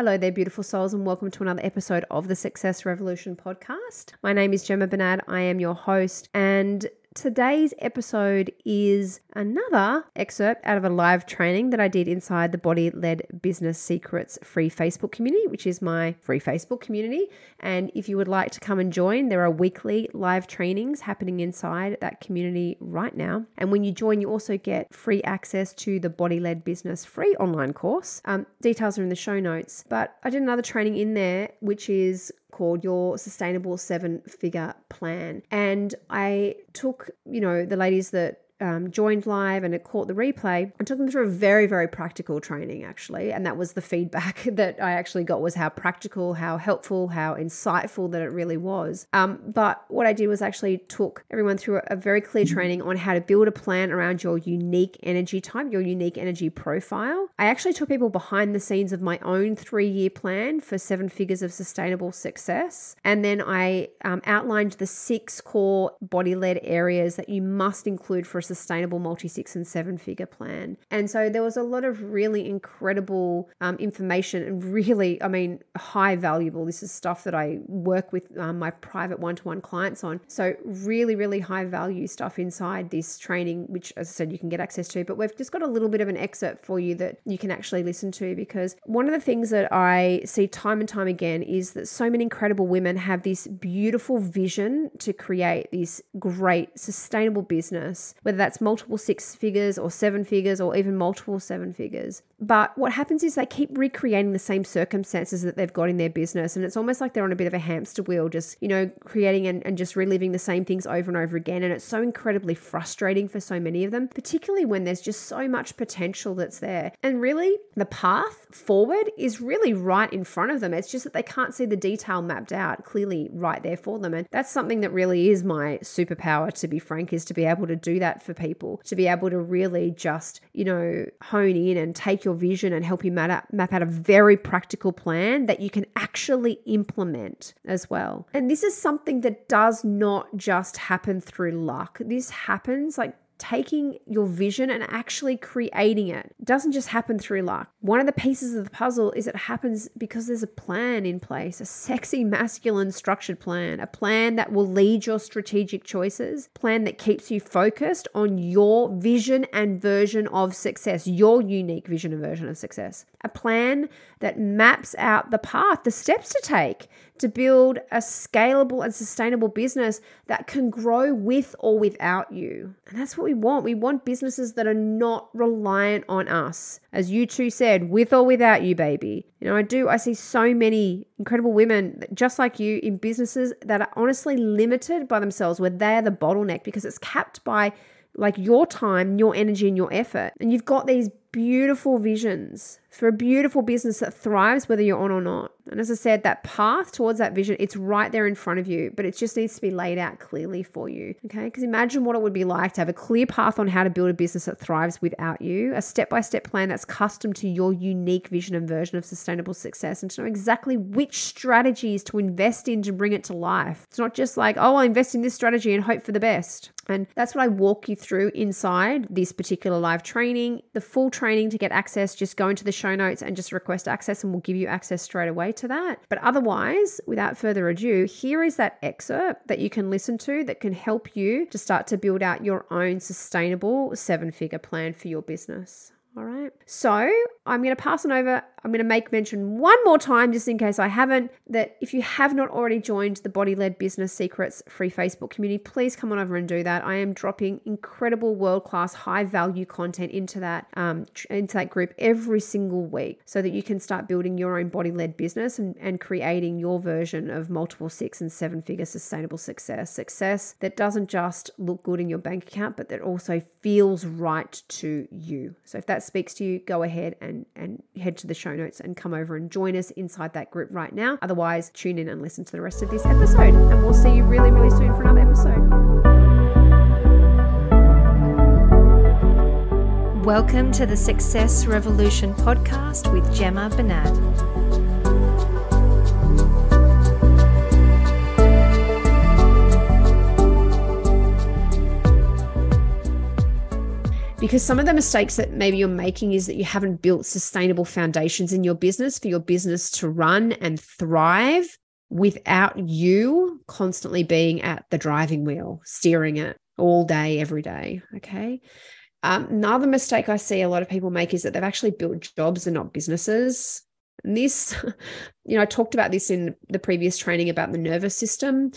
Hello there, beautiful souls, and welcome to another episode of the Success Revolution podcast. My name is Gemma Bernard. I am your host, and Today's episode is another excerpt out of a live training that I did inside the Body Led Business Secrets free Facebook community, which is my free Facebook community. And if you would like to come and join, there are weekly live trainings happening inside that community right now. And when you join, you also get free access to the Body Led Business free online course. Um, details are in the show notes. But I did another training in there, which is called Your Sustainable Seven Figure Plan. And I took, you know, the ladies that um, joined live and it caught the replay. And took them through a very very practical training actually and that was the feedback that i actually got was how practical how helpful how insightful that it really was. Um, but what i did was actually took everyone through a very clear training on how to build a plan around your unique energy type your unique energy profile. I actually took people behind the scenes of my own three year plan for seven figures of sustainable success. And then i um, outlined the six core body led areas that you must include for a sustainable multi six and seven figure plan. And so there was a lot of really incredible um, information and really, I mean, high valuable. This is stuff that I work with um, my private one to one clients on. So, really, really high value stuff inside this training, which, as I said, you can get access to. But we've just got a little bit of an excerpt for you that you can actually listen to because one of the things that I see time and time again is that so many incredible women have this beautiful vision to create this great sustainable business, whether that's multiple six figures or seven figures or even multiple seven figures. But what happens is they keep recreating the same circumstances that they've got in their business. And it's almost like they're on a bit of a hamster wheel, just, you know, creating and, and just reliving the same things over and over again. And it's so incredibly frustrating for so many of them, particularly when there's just so much potential that's there. And really, the path forward is really right in front of them. It's just that they can't see the detail mapped out clearly right there for them. And that's something that really is my superpower, to be frank, is to be able to do that for people, to be able to really just, you know, hone in and take your your vision and help you map out, map out a very practical plan that you can actually implement as well. And this is something that does not just happen through luck. This happens like taking your vision and actually creating it. doesn't just happen through luck. One of the pieces of the puzzle is it happens because there's a plan in place, a sexy, masculine, structured plan, a plan that will lead your strategic choices, plan that keeps you focused on your vision and version of success, your unique vision and version of success, a plan that maps out the path, the steps to take to build a scalable and sustainable business that can grow with or without you. And that's what we want. We want businesses that are not reliant on us. As U2 said, with or without you, baby. You know, I do, I see so many incredible women just like you in businesses that are honestly limited by themselves, where they're the bottleneck because it's capped by like your time, your energy, and your effort. And you've got these beautiful visions for a beautiful business that thrives whether you're on or not. And as I said, that path towards that vision, it's right there in front of you, but it just needs to be laid out clearly for you. Okay. Because imagine what it would be like to have a clear path on how to build a business that thrives without you, a step by step plan that's custom to your unique vision and version of sustainable success, and to know exactly which strategies to invest in to bring it to life. It's not just like, oh, I'll invest in this strategy and hope for the best. And that's what I walk you through inside this particular live training. The full training to get access, just go into the show notes and just request access, and we'll give you access straight away to that. But otherwise, without further ado, here is that excerpt that you can listen to that can help you to start to build out your own sustainable seven figure plan for your business. All right. So I'm going to pass on over. I'm going to make mention one more time, just in case I haven't, that if you have not already joined the Body Led Business Secrets free Facebook community, please come on over and do that. I am dropping incredible, world class, high value content into that um, into that group every single week, so that you can start building your own body led business and, and creating your version of multiple six and seven figure sustainable success. Success that doesn't just look good in your bank account, but that also feels right to you. So if that speaks to you, go ahead and and head to the show notes and come over and join us inside that group right now. Otherwise, tune in and listen to the rest of this episode. And we'll see you really, really soon for another episode. Welcome to the Success Revolution podcast with Gemma Bernard. Because some of the mistakes that maybe you're making is that you haven't built sustainable foundations in your business for your business to run and thrive without you constantly being at the driving wheel, steering it all day, every day. Okay. Um, another mistake I see a lot of people make is that they've actually built jobs and not businesses. And this, you know, I talked about this in the previous training about the nervous system.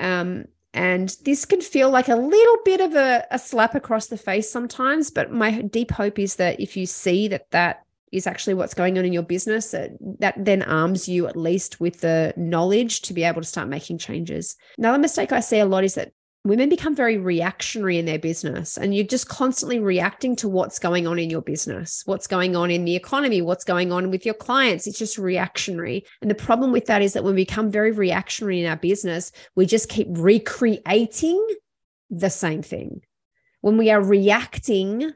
Um, and this can feel like a little bit of a, a slap across the face sometimes. But my deep hope is that if you see that that is actually what's going on in your business that, that then arms you at least with the knowledge to be able to start making changes another mistake i see a lot is that women become very reactionary in their business and you're just constantly reacting to what's going on in your business what's going on in the economy what's going on with your clients. It's just reactionary. And the problem with that is that when we become very reactionary in our business we just keep recreating the same thing. When we are reacting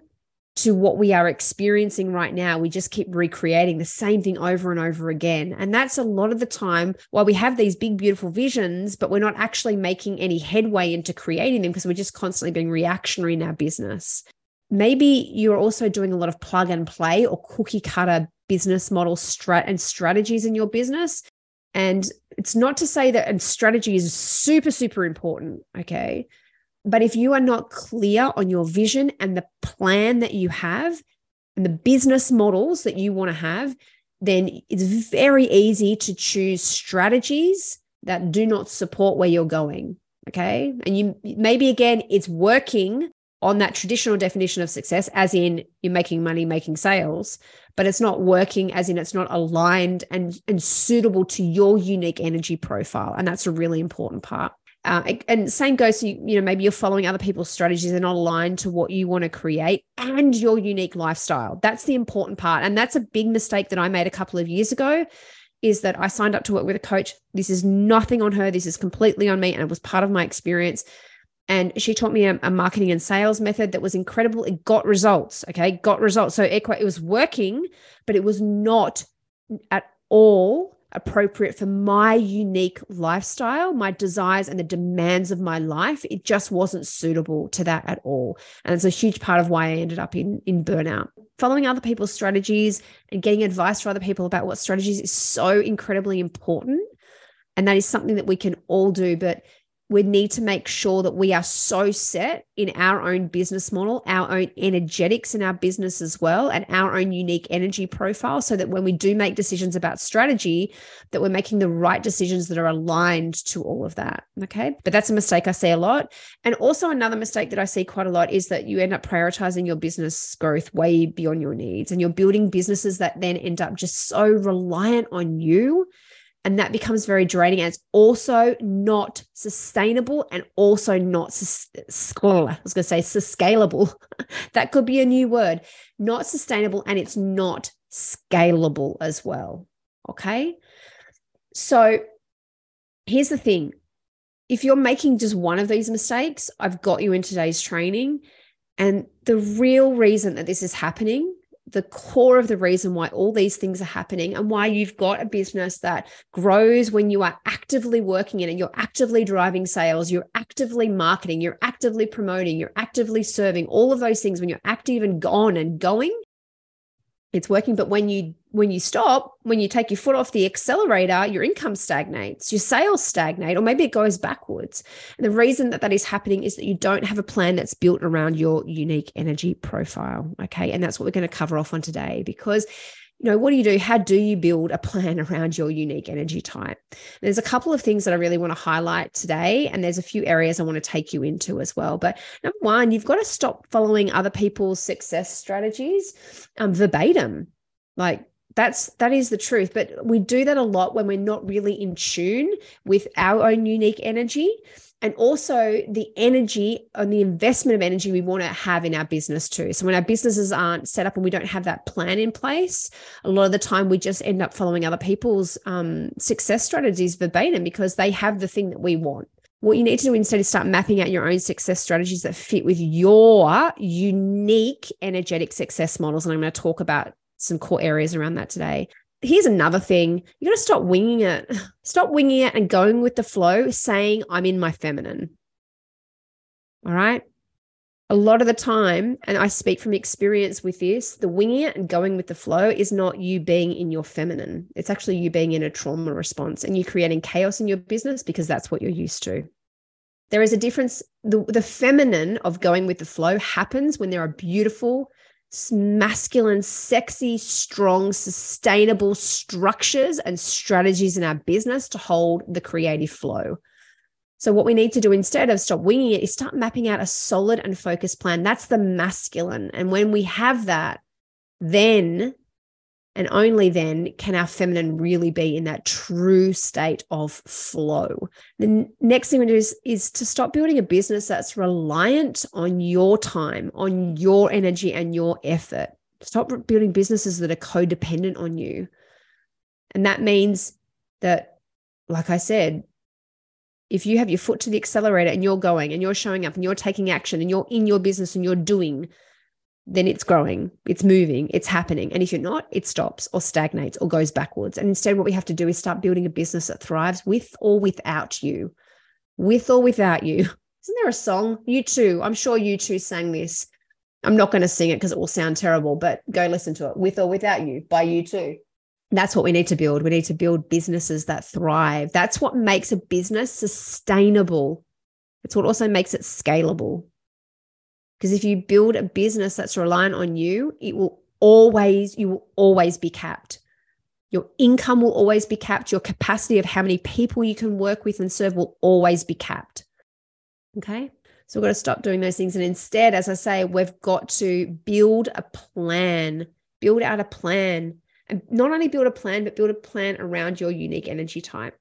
to what we are experiencing right now. We just keep recreating the same thing over and over again. And that's a lot of the time why we have these big, beautiful visions, but we're not actually making any headway into creating them because we're just constantly being reactionary in our business. Maybe you're also doing a lot of plug and play or cookie cutter business model strat and strategies in your business. And it's not to say that and strategy is super, super important. Okay. But if you are not clear on your vision and the plan that you have and the business models that you want to have, then it's very easy to choose strategies that do not support where you're going. Okay. And you maybe again, it's working on that traditional definition of success, as in you're making money, making sales, but it's not working as in it's not aligned and, and suitable to your unique energy profile. And that's a really important part. Uh, and same goes to you know maybe you're following other people's strategies and not aligned to what you want to create and your unique lifestyle. That's the important part. And that's a big mistake that i made a couple of years ago is that i signed up to work with a coach. This is nothing on her. This is completely on me and it was part of my experience. And she taught me a, a marketing and sales method that was incredible. It got results okay? Got results. So it, it was working but it was not at all appropriate for my unique lifestyle, my desires, and the demands of my life. It just wasn't suitable to that at all. And it's a huge part of why I ended up in, in burnout. Following other people's strategies and getting advice from other people about what strategies is so incredibly important. And that is something that we can all do. But we need to make sure that we are so set in our own business model, our own energetics in our business as well, and our own unique energy profile so that when we do make decisions about strategy, that we're making the right decisions that are aligned to all of that. Okay. But that's a mistake I see a lot. And also another mistake that I see quite a lot is that you end up prioritizing your business growth way beyond your needs and you're building businesses that then end up just so reliant on you and that becomes very draining and it's also not sustainable and also not oh, I was going to say scalable that could be a new word. Not sustainable and it's not scalable as well okay? So here's the thing. If you're making just one of these mistakes I've got you in today's training and the real reason that this is happening the core of the reason why all these things are happening and why you've got a business that grows when you are actively working in it. You're actively driving sales, you're actively marketing, you're actively promoting, you're actively serving, all of those things when you're active and gone and going it's working. But when you when you stop when you take your foot off the accelerator your income stagnates your sales stagnate or maybe it goes backwards and the reason that that is happening is that you don't have a plan that's built around your unique energy profile okay and that's what we're going to cover off on today because you know, what do you do? How do you build a plan around your unique energy type? There's a couple of things that I really want to highlight today, and there's a few areas I want to take you into as well. But number one, you've got to stop following other people's success strategies um, verbatim. Like that's that is the truth but we do that a lot when we're not really in tune with our own unique energy and also the energy and the investment of energy we want to have in our business too. So when our businesses aren't set up and we don't have that plan in place, a lot of the time we just end up following other people's um, success strategies verbatim because they have the thing that we want. What you need to do instead is start mapping out your own success strategies that fit with your unique energetic success models. And I'm going to talk about some core areas around that today here's another thing you got to stop winging it stop winging it and going with the flow saying i'm in my feminine all right a lot of the time, and I speak from experience with this, the winging it and going with the flow is not you being in your feminine. It's actually you being in a trauma response and you creating chaos in your business because that's what you're used to. There is a difference. The, the feminine of going with the flow happens when there are beautiful, masculine, sexy, strong, sustainable structures and strategies in our business to hold the creative flow. So, what we need to do instead of stop winging it is start mapping out a solid and focused plan. That's the masculine. And when we have that, then and only then can our feminine really be in that true state of flow. The next thing we do is, is to stop building a business that's reliant on your time, on your energy, and your effort. Stop building businesses that are codependent on you. And that means that, like I said, if you have your foot to the accelerator and you're going and you're showing up and you're taking action and you're in your business and you're doing, then it's growing, it's moving, it's happening. And if you're not, it stops or stagnates or goes backwards. And instead, what we have to do is start building a business that thrives with or without you. With or without you. Isn't there a song? U2. I'm sure U2 sang this. I'm not going to sing it because it will sound terrible, but go listen to it. With or without you by U2 that's what we need to build. We need to build businesses that thrive. That's what makes a business sustainable. It's what also makes it scalable. Because if you build a business that's reliant on you, it will always, you will always be capped. Your income will always be capped. Your capacity of how many people you can work with and serve will always be capped. Okay. So we've got to stop doing those things. And instead, as I say, we've got to build a plan, build out a plan and not only build a plan, but build a plan around your unique energy type.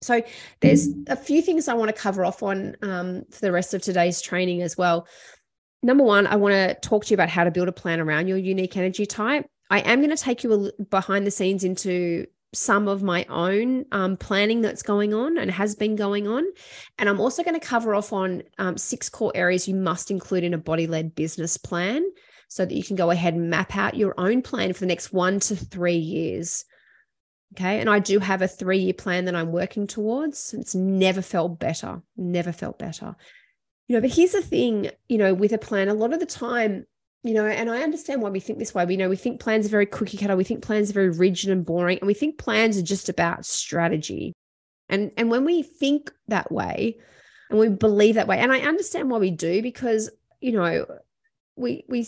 So there's a few things I want to cover off on um, for the rest of today's training as well. Number one, I want to talk to you about how to build a plan around your unique energy type. I am going to take you behind the scenes into some of my own um, planning that's going on and has been going on. And I'm also going to cover off on um, six core areas you must include in a body led business plan so that you can go ahead and map out your own plan for the next one to three years. Okay. And I do have a three year plan that I'm working towards. It's never felt better, never felt better. You know, but here's the thing, you know, with a plan, a lot of the time, you know, and I understand why we think this way. We know we think plans are very cookie cutter, we think plans are very rigid and boring, and we think plans are just about strategy. And and when we think that way and we believe that way, and I understand why we do because, you know, we we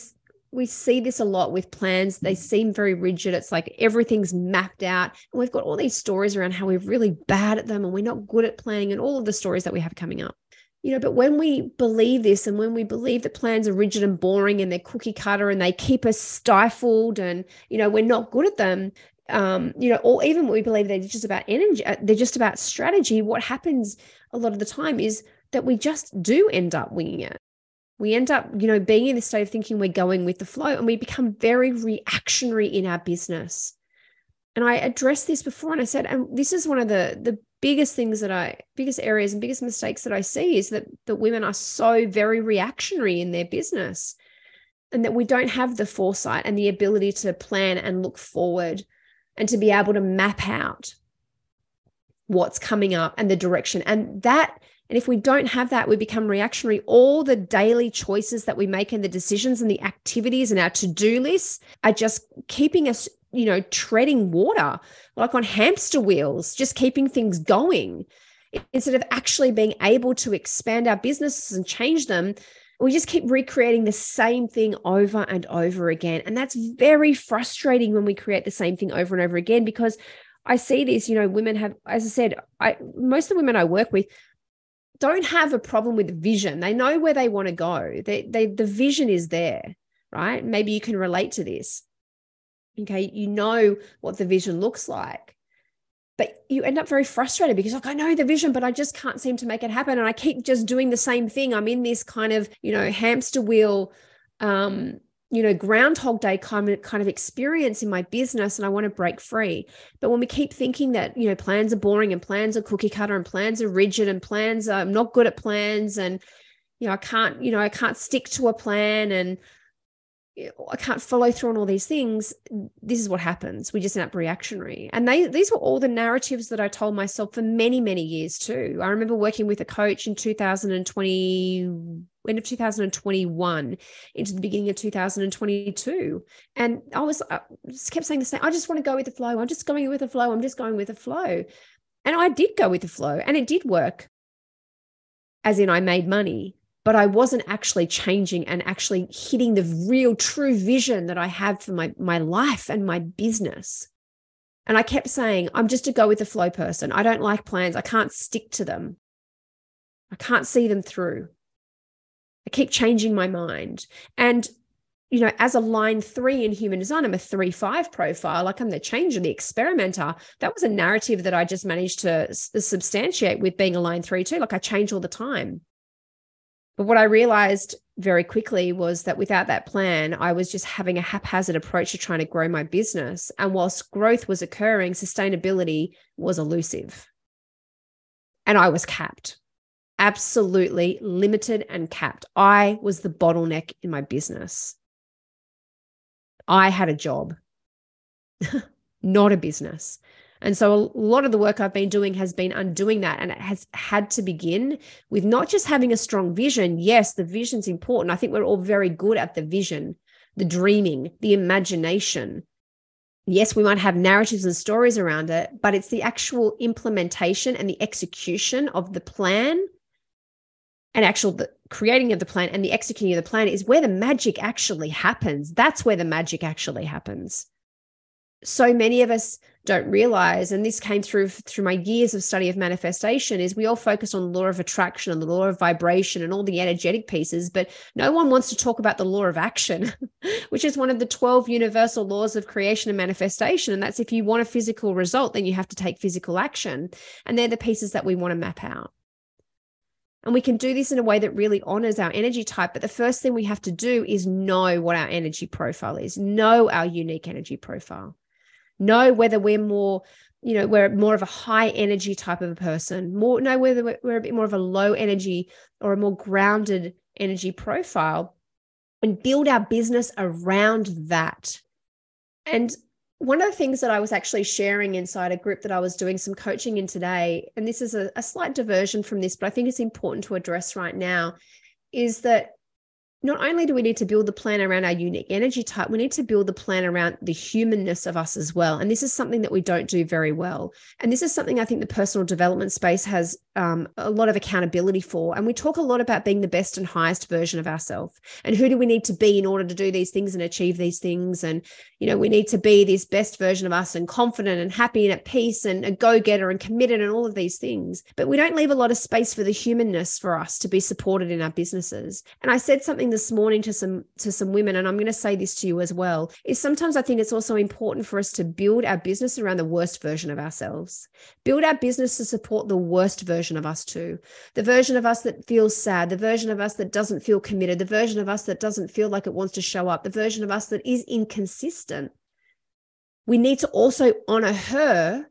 we see this a lot with plans. They seem very rigid. It's like everything's mapped out. And we've got all these stories around how we're really bad at them and we're not good at planning and all of the stories that we have coming up. You know, but when we believe this and when we believe that plans are rigid and boring and they're cookie cutter and they keep us stifled and, you know, we're not good at them, um, you know, or even when we believe they're just about energy, uh, they're just about strategy, what happens a lot of the time is that we just do end up winging it we end up, you know, being in this state of thinking we're going with the flow and we become very reactionary in our business. And I addressed this before and I said, and this is one of the the biggest things that I biggest areas and biggest mistakes that I see is that that women are so very reactionary in their business and that we don't have the foresight and the ability to plan and look forward and to be able to map out what's coming up and the direction. And that and if we don't have that, we become reactionary. All the daily choices that we make and the decisions and the activities and our to do lists are just keeping us, you know, treading water like on hamster wheels, just keeping things going. Instead of actually being able to expand our businesses and change them, we just keep recreating the same thing over and over again. And that's very frustrating when we create the same thing over and over again because I see this, you know, women have, as I said, I most of the women I work with don't have a problem with vision. They know where they want to go. They, they, the vision is there, right? Maybe you can relate to this. Okay. You know what the vision looks like, but you end up very frustrated because, like, I know the vision, but I just can't seem to make it happen. And I keep just doing the same thing. I'm in this kind of, you know, hamster wheel um, you know, groundhog day kind of kind of experience in my business and I want to break free. But when we keep thinking that, you know, plans are boring and plans are cookie cutter and plans are rigid and plans are I'm not good at plans and you know, I can't, you know, I can't stick to a plan and I can't follow through on all these things. This is what happens. We just end up reactionary. And they these were all the narratives that I told myself for many, many years too. I remember working with a coach in 2020 end of 2021 into the beginning of 2022. And I was I just kept saying the same. I just want to go with the flow. I'm just going with the flow. I'm just going with the flow. And I did go with the flow and it did work. As in, I made money, but I wasn't actually changing and actually hitting the real true vision that I have for my, my life and my business. And I kept saying, I'm just a go with the flow person. I don't like plans. I can't stick to them. I can't see them through. I keep changing my mind. And, you know, as a line three in human design, I'm a three five profile, like I'm the changer, the experimenter. That was a narrative that I just managed to substantiate with being a line three too. Like I change all the time. But what I realized very quickly was that without that plan, I was just having a haphazard approach to trying to grow my business. And whilst growth was occurring, sustainability was elusive. And I was capped absolutely limited and capped. I was the bottleneck in my business. I had a job, not a business. And so a lot of the work I've been doing has been undoing that. And it has had to begin with not just having a strong vision. Yes, the vision's important. I think we're all very good at the vision, the dreaming, the imagination. Yes, we might have narratives and stories around it, but it's the actual implementation and the execution of the plan and actual the creating of the plan and the executing of the plan is where the magic actually happens. That's where the magic actually happens. So many of us don't realize, and this came through through my years of study of manifestation, is we all focus on the law of attraction and the law of vibration and all the energetic pieces, but no one wants to talk about the law of action, which is one of the 12 universal laws of creation and manifestation. And that's if you want a physical result, then you have to take physical action. And they're the pieces that we want to map out. And we can do this in a way that really honors our energy type. But the first thing we have to do is know what our energy profile is, know our unique energy profile, know whether we're more, you know, we're more of a high energy type of a person, more know whether we're a bit more of a low energy or a more grounded energy profile and build our business around that. And one of the things that I was actually sharing inside a group that I was doing some coaching in today, and this is a, a, slight diversion from this, but I think it's important to address right now, is that not only do we need to build the plan around our unique energy type, we need to build the plan around the humanness of us as well. And this is something that we don't do very well. And this is something I think the personal development space has um, a lot of accountability for. And we talk a lot about being the best and highest version of ourselves. And who do we need to be in order to do these things and achieve these things? And, you know, we need to be this best version of us and confident and happy and at peace and a go getter and committed and all of these things. But we don't leave a lot of space for the humanness for us to be supported in our businesses. And I said something this morning to some to some women and i'm going to say this to you as well is sometimes i think it's also important for us to build our business around the worst version of ourselves. Build our business to support the worst version of us too. The version of us that feels sad the version of us that doesn't feel committed the version of us that doesn't feel like it wants to show up the version of us that is inconsistent. We need to also honor her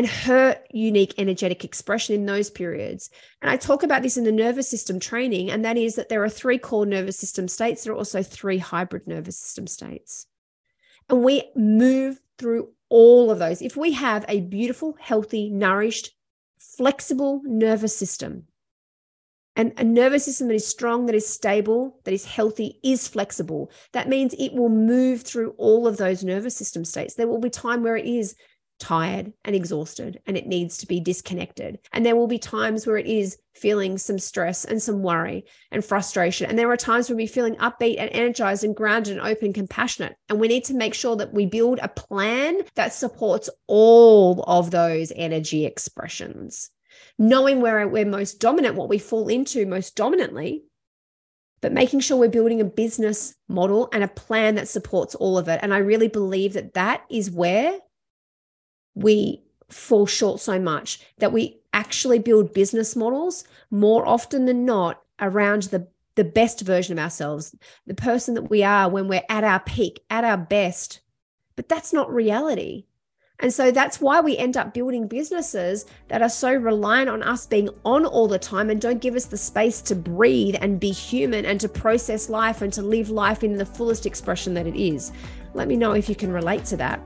and her unique energetic expression in those periods. And I talk about this in the nervous system training, and that is that there are three core nervous system states. There are also three hybrid nervous system states. And we move through all of those. If we have a beautiful, healthy, nourished, flexible nervous system, and a nervous system that is strong, that is stable, that is healthy, is flexible. That means it will move through all of those nervous system states. There will be time where it is tired and exhausted and it needs to be disconnected. And there will be times where it is feeling some stress and some worry and frustration. And there are times when we're feeling upbeat and energized and grounded and open, compassionate. And we need to make sure that we build a plan that supports all of those energy expressions. Knowing where we're most dominant, what we fall into most dominantly, but making sure we're building a business model and a plan that supports all of it. And I really believe that that is where we fall short so much that we actually build business models more often than not around the the best version of ourselves the person that we are when we're at our peak at our best but that's not reality and so that's why we end up building businesses that are so reliant on us being on all the time and don't give us the space to breathe and be human and to process life and to live life in the fullest expression that it is. Let me know if you can relate to that.